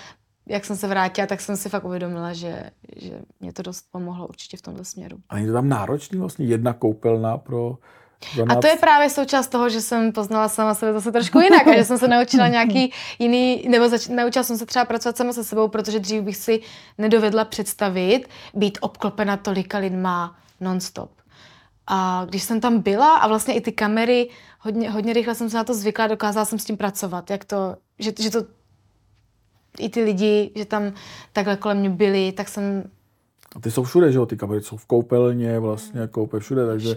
jak jsem se vrátila, tak jsem si fakt uvědomila, že, že mě to dost pomohlo určitě v tomto směru. A je to tam náročný vlastně jedna koupelna pro 12. A to je právě součást toho, že jsem poznala sama sebe zase trošku jinak a že jsem se naučila nějaký jiný, nebo zač- naučila jsem se třeba pracovat sama se sebou, protože dřív bych si nedovedla představit být obklopena tolika lidma nonstop. A když jsem tam byla a vlastně i ty kamery, hodně, hodně rychle jsem se na to zvykla, dokázala jsem s tím pracovat, jak to, že, že to i ty lidi, že tam takhle kolem mě byli, tak jsem a ty jsou všude, že jo? Ty kamery jsou v koupelně, vlastně koupe všude, takže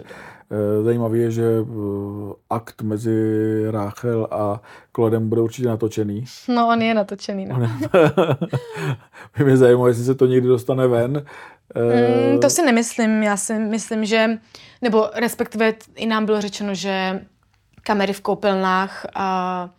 e, zajímavé je, že e, akt mezi Ráchel a Klodem bude určitě natočený. No, on je natočený, no. By mě zajímalo, jestli se to někdy dostane ven. Mm, to si nemyslím, já si myslím, že, nebo respektive i nám bylo řečeno, že kamery v koupelnách a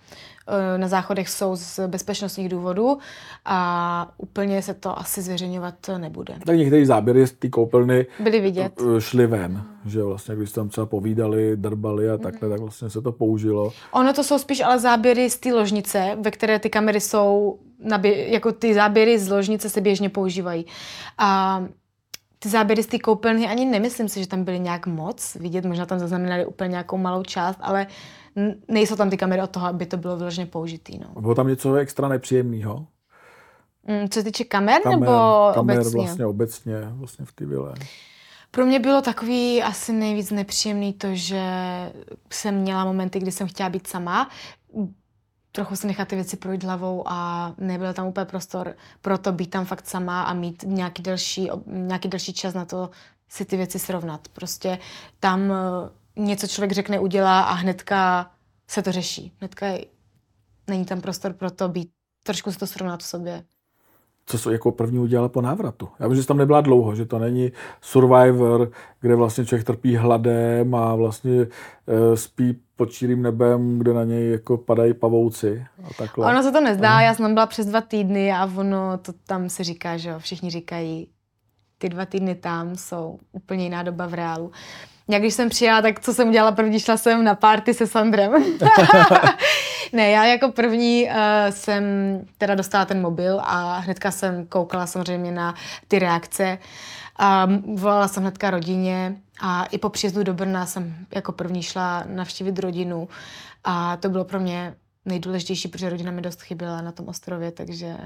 Eh, na záchodech jsou z bezpečnostních důvodů a úplně se to asi zveřejňovat nebude. Tak některé záběry z té koupelny byly vidět. Eh, šly ven, že vlastně, když tam třeba povídali, drbali a takhle, tak vlastně se to použilo. Ono to jsou spíš ale záběry z té ložnice, ve které ty kamery jsou, jako ty záběry z ložnice se běžně používají. A ty záběry z té koupelny ani nemyslím si, že tam byly nějak moc vidět, možná tam zaznamenali úplně nějakou malou část, ale nejsou tam ty kamery od toho, aby to bylo vyloženě použitý. No. Bylo tam něco extra nepříjemného? Mm, co se týče kamer, kamer nebo kamer obecně? vlastně obecně, vlastně v té vile. Pro mě bylo takový asi nejvíc nepříjemný to, že jsem měla momenty, kdy jsem chtěla být sama, trochu si nechat ty věci projít hlavou a nebyl tam úplně prostor pro to být tam fakt sama a mít nějaký delší, nějaký delší čas na to si ty věci srovnat. Prostě tam něco člověk řekne, udělá a hnedka se to řeší. Hnedka je, není tam prostor pro to být, trošku se to srovnat v sobě. Co jsi jako první udělala po návratu? Já vím, že jsi tam nebyla dlouho, že to není Survivor, kde vlastně člověk trpí hladem a vlastně uh, spí pod čírým nebem, kde na něj jako padají pavouci a takhle. Ono se to nezdá, já jsem byla přes dva týdny a ono to tam se říká, že jo, všichni říkají, ty dva týdny tam jsou úplně jiná doba v reálu. Já když jsem přijela, tak co jsem udělala první, šla jsem na party se Sandrem. ne, já jako první uh, jsem teda dostala ten mobil a hnedka jsem koukala samozřejmě na ty reakce. A volala jsem hnedka rodině a i po příjezdu do Brna jsem jako první šla navštívit rodinu a to bylo pro mě nejdůležitější, protože rodina mi dost chyběla na tom ostrově, takže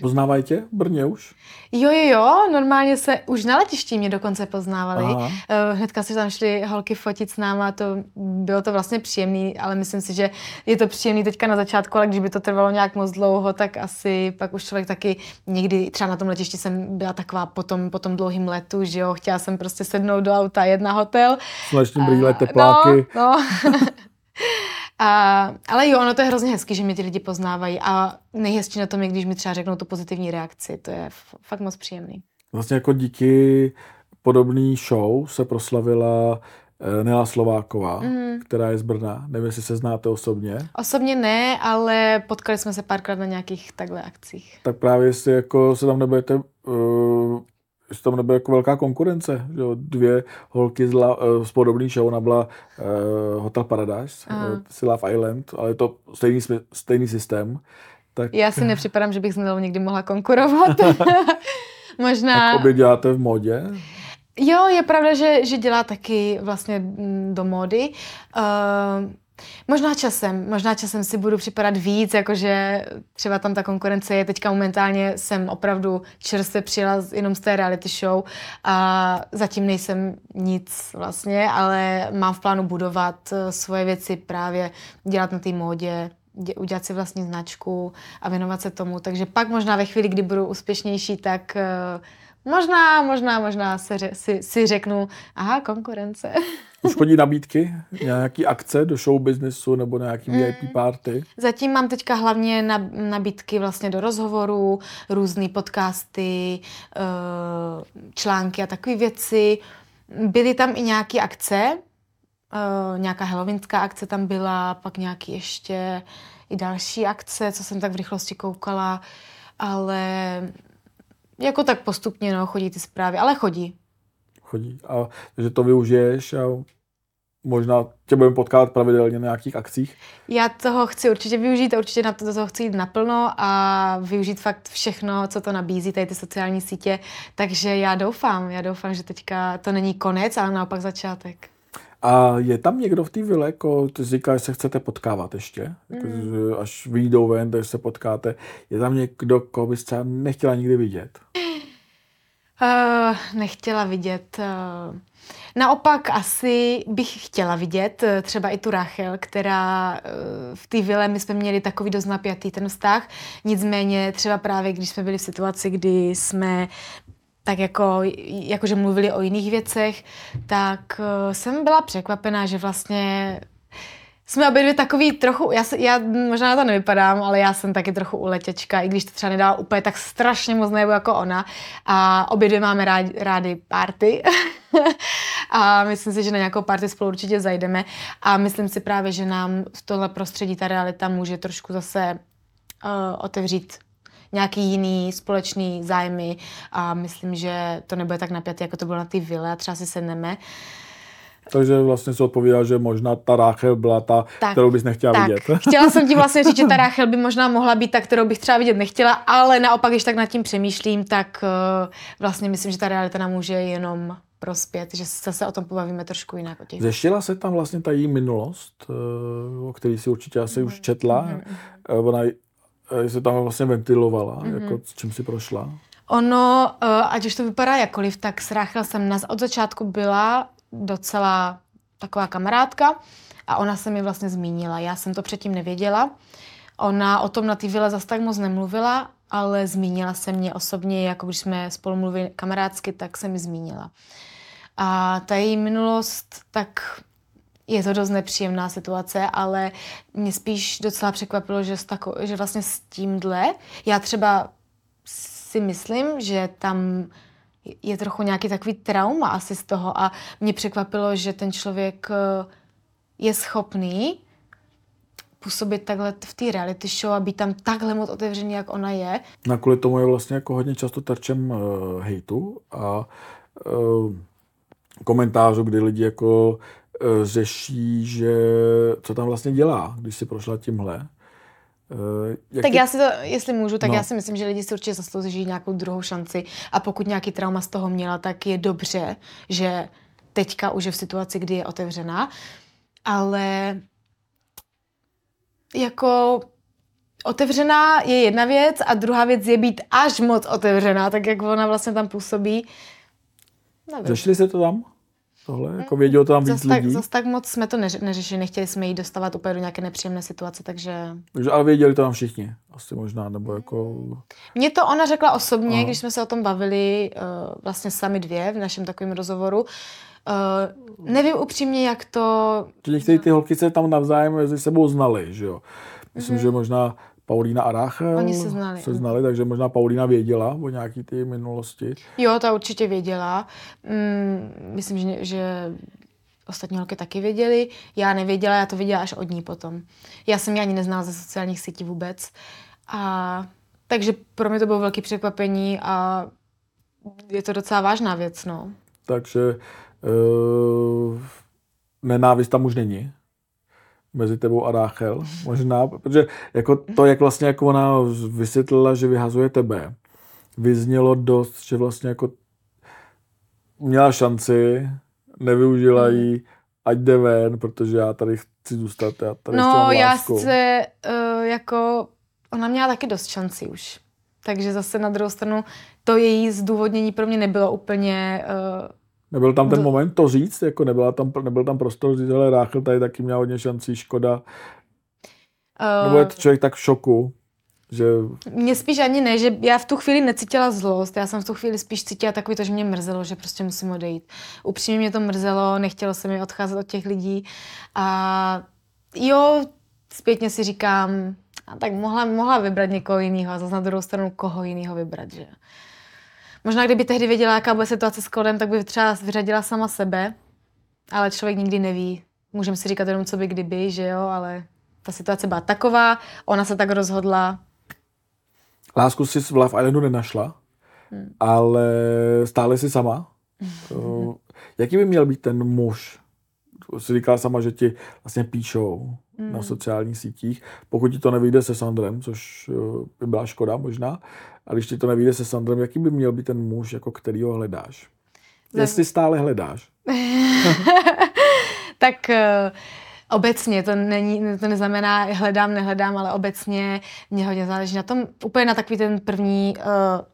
Poznávají tě v Brně už? Jo, jo, jo, normálně se, už na letišti mě dokonce poznávali. Aha. Uh, hnedka se tam šli holky fotit s náma, to bylo to vlastně příjemný, ale myslím si, že je to příjemný teďka na začátku, ale když by to trvalo nějak moc dlouho, tak asi pak už člověk taky někdy, třeba na tom letišti jsem byla taková po tom, po tom dlouhým letu, že jo, chtěla jsem prostě sednout do auta, jedna hotel. Sluneční brýle, tepláky. No, no. A, ale jo, ono to je hrozně hezký, že mě ty lidi poznávají a nejhezčí na tom je, když mi třeba řeknou tu pozitivní reakci. To je fakt moc příjemný. Vlastně jako díky podobný show se proslavila eh, Nela Slováková, mm. která je z Brna. Nevím, jestli se znáte osobně. Osobně ne, ale potkali jsme se párkrát na nějakých takhle akcích. Tak právě jestli jako se tam nebudete uh, že tam nebyla jako velká konkurence. Že jo? Dvě holky z, la, uh, z podobný show, ona byla uh, Hotel Paradise, uh, Love Island, ale je to stejný, stejný systém. Tak... Já si nepřipadám, že bych s někdy mohla konkurovat. Možná... Tak obě děláte v modě? Jo, je pravda, že, že dělá taky vlastně mm, do módy. Uh, Možná časem, možná časem si budu připadat víc, jakože třeba tam ta konkurence je. Teďka momentálně jsem opravdu čerstvě přijela jenom z té reality show a zatím nejsem nic vlastně, ale mám v plánu budovat eh, svoje věci právě, dělat na té módě, udělat si vlastní značku a věnovat se tomu. Takže pak možná ve chvíli, kdy budu úspěšnější, tak uh, Možná, možná, možná si, si, si řeknu, aha, konkurence. Už chodí nabídky? Nějaký akce do show businessu nebo nějaký mm. VIP party? Zatím mám teďka hlavně nabídky vlastně do rozhovorů, různé podcasty, eh, články a takové věci. Byly tam i nějaké akce, eh, nějaká halloweenská akce tam byla, pak nějaký ještě i další akce, co jsem tak v rychlosti koukala. ale jako tak postupně, no, chodí ty zprávy, ale chodí. Chodí. A, takže to využiješ a možná tě budeme potkávat pravidelně na nějakých akcích? Já toho chci určitě využít a určitě na to toho chci jít naplno a využít fakt všechno, co to nabízí, tady ty sociální sítě. Takže já doufám, já doufám, že teďka to není konec, ale naopak začátek. A je tam někdo v té vile, jako ty říkáš, že se chcete potkávat ještě, jako, mm. až vyjdou ven, takže se potkáte. Je tam někdo, koho bys třeba nechtěla nikdy vidět? Uh, nechtěla vidět. Uh, naopak asi bych chtěla vidět uh, třeba i tu Rachel, která uh, v té vile, my jsme měli takový dost napjatý ten vztah, nicméně třeba právě, když jsme byli v situaci, kdy jsme tak jako, jakože mluvili o jiných věcech, tak uh, jsem byla překvapená, že vlastně jsme obě dvě takový trochu, já, já možná na to nevypadám, ale já jsem taky trochu uletěčka, i když to třeba nedá úplně tak strašně moc nebo jako ona. A obě dvě máme rád, rády party. a myslím si, že na nějakou party spolu určitě zajdeme. A myslím si právě, že nám v tohle prostředí ta realita může trošku zase uh, otevřít nějaký jiný společný zájmy a myslím, že to nebude tak napjaté, jako to bylo na ty vile a třeba si sedneme. Takže vlastně se odpovídá, že možná ta Ráchel byla ta, tak, kterou bys nechtěla tak. vidět. Chtěla jsem ti vlastně říct, že ta Ráchel by možná mohla být ta, kterou bych třeba vidět nechtěla, ale naopak, když tak nad tím přemýšlím, tak uh, vlastně myslím, že ta realita nám může jenom prospět, že se o tom pobavíme trošku jinak. O těch. Zeštěla se tam vlastně ta její minulost, uh, o který si určitě asi mm-hmm. už četla. Mm-hmm. Uh, ona se tam vlastně ventilovala, mm-hmm. jako s čím si prošla. Ono, ať už to vypadá jakoliv, tak s Ráchel jsem nás od začátku byla docela taková kamarádka a ona se mi vlastně zmínila. Já jsem to předtím nevěděla. Ona o tom na té vile zase tak moc nemluvila, ale zmínila se mě osobně, jako když jsme spolu mluvili kamarádsky, tak se mi zmínila. A ta její minulost, tak je to dost nepříjemná situace, ale mě spíš docela překvapilo, že, tako, že vlastně s tímhle, já třeba si myslím, že tam je trochu nějaký takový trauma asi z toho a mě překvapilo, že ten člověk eh, je schopný působit takhle v té reality show a být tam takhle moc otevřený, jak ona je. Na kvůli tomu je vlastně jako hodně často terčem uh, hejtu a uh, komentářů, kdy lidi jako řeší, že co tam vlastně dělá, když si prošla tímhle. Uh, tak ty... já si to, jestli můžu, tak no. já si myslím, že lidi si určitě zaslouží nějakou druhou šanci a pokud nějaký trauma z toho měla, tak je dobře, že teďka už je v situaci, kdy je otevřená, ale jako otevřená je jedna věc a druhá věc je být až moc otevřená, tak jak ona vlastně tam působí. Nevím. Řešili se to tam? Tohle? Jako vědělo to tam víc tak, lidí? Zas tak moc jsme to neři, neřešili, nechtěli jsme jí dostávat úplně do nějaké nepříjemné situace, takže... Takže ale věděli to tam všichni, asi možná, nebo jako... Mně to ona řekla osobně, Aha. když jsme se o tom bavili uh, vlastně sami dvě v našem takovém rozhovoru, Uh, nevím upřímně, jak to... Že některé ty holky se tam navzájem mezi sebou znali, že jo? Myslím, mm-hmm. že možná Paulína a Rachel Oni se znali. Se znali, takže možná Paulína věděla o nějaký ty minulosti. Jo, ta určitě věděla. Mm, myslím, že, že ostatní holky taky věděli. Já nevěděla, já to věděla až od ní potom. Já jsem ji ani neznala ze sociálních sítí vůbec. A takže pro mě to bylo velké překvapení a je to docela vážná věc, no. Takže uh, nenávist tam už není? Mezi tebou a Ráchel, možná, protože jako to, jak vlastně jako ona vysvětlila, že vyhazuje tebe, vyznělo dost, že vlastně jako měla šanci, nevyužila hmm. ji, ať jde ven, protože já tady chci zůstat, já tady No, já se uh, jako, ona měla taky dost šancí už. Takže zase na druhou stranu to její zdůvodnění pro mě nebylo úplně uh, Nebyl tam ten moment to říct, jako nebyla tam, nebyl tam prostor říct, ale Ráchel tady taky měl hodně šancí, škoda. Uh, Nebo je to člověk tak v šoku, že... Mně spíš ani ne, že já v tu chvíli necítila zlost, já jsem v tu chvíli spíš cítila takový to, že mě mrzelo, že prostě musím odejít. Upřímně mě to mrzelo, nechtělo se mi odcházet od těch lidí a jo, zpětně si říkám, a tak mohla, mohla vybrat někoho jiného a zase na druhou stranu koho jiného vybrat, že Možná kdyby tehdy věděla, jaká bude situace s kodem, tak by třeba vyřadila sama sebe, ale člověk nikdy neví. Můžeme si říkat jenom, co by kdyby, že jo, ale ta situace byla taková, ona se tak rozhodla. Lásku si v Love Islandu nenašla, hmm. ale stále si sama. uh, jaký by měl být ten muž? Jsi říkala sama, že ti vlastně píšou hmm. na sociálních sítích. Pokud ti to nevyjde se Sandrem, což uh, by byla škoda možná, a když ti to nevyjde se Sandrem, jaký by měl být ten muž, jako který ho hledáš? Jestli stále hledáš. tak uh obecně, to, není, to neznamená hledám, nehledám, ale obecně mě hodně záleží na tom, úplně na takový ten první, uh,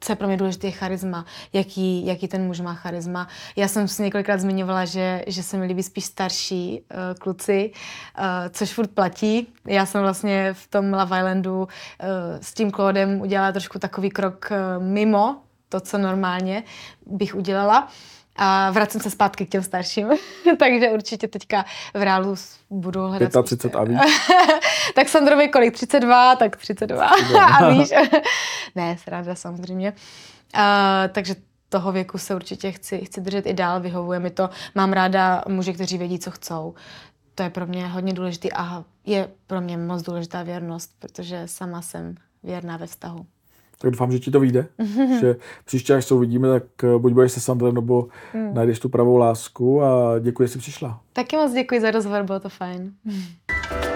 co je pro mě důležité, je charisma, jaký, jaký ten muž má charisma. Já jsem si několikrát zmiňovala, že, že se mi líbí spíš starší uh, kluci, uh, což furt platí. Já jsem vlastně v tom Love Islandu uh, s tím Claudem udělala trošku takový krok uh, mimo to, co normálně bych udělala. A vracím se zpátky k těm starším. Takže určitě teďka v reálu budu hledat. 35 a víc. tak Sandrovi kolik? 32, tak 32. a víš. ne, sranda samozřejmě. Uh, takže toho věku se určitě chci, chci držet i dál, vyhovuje mi to. Mám ráda muže, kteří vědí, co chcou. To je pro mě hodně důležité a je pro mě moc důležitá věrnost, protože sama jsem věrná ve vztahu. Tak doufám, že ti to vyjde. že příště, až se uvidíme, tak eh, buď budeš se Sandrem, nebo hmm. najdeš tu pravou lásku a děkuji, že jsi přišla. Taky moc děkuji za rozhovor, bylo to fajn.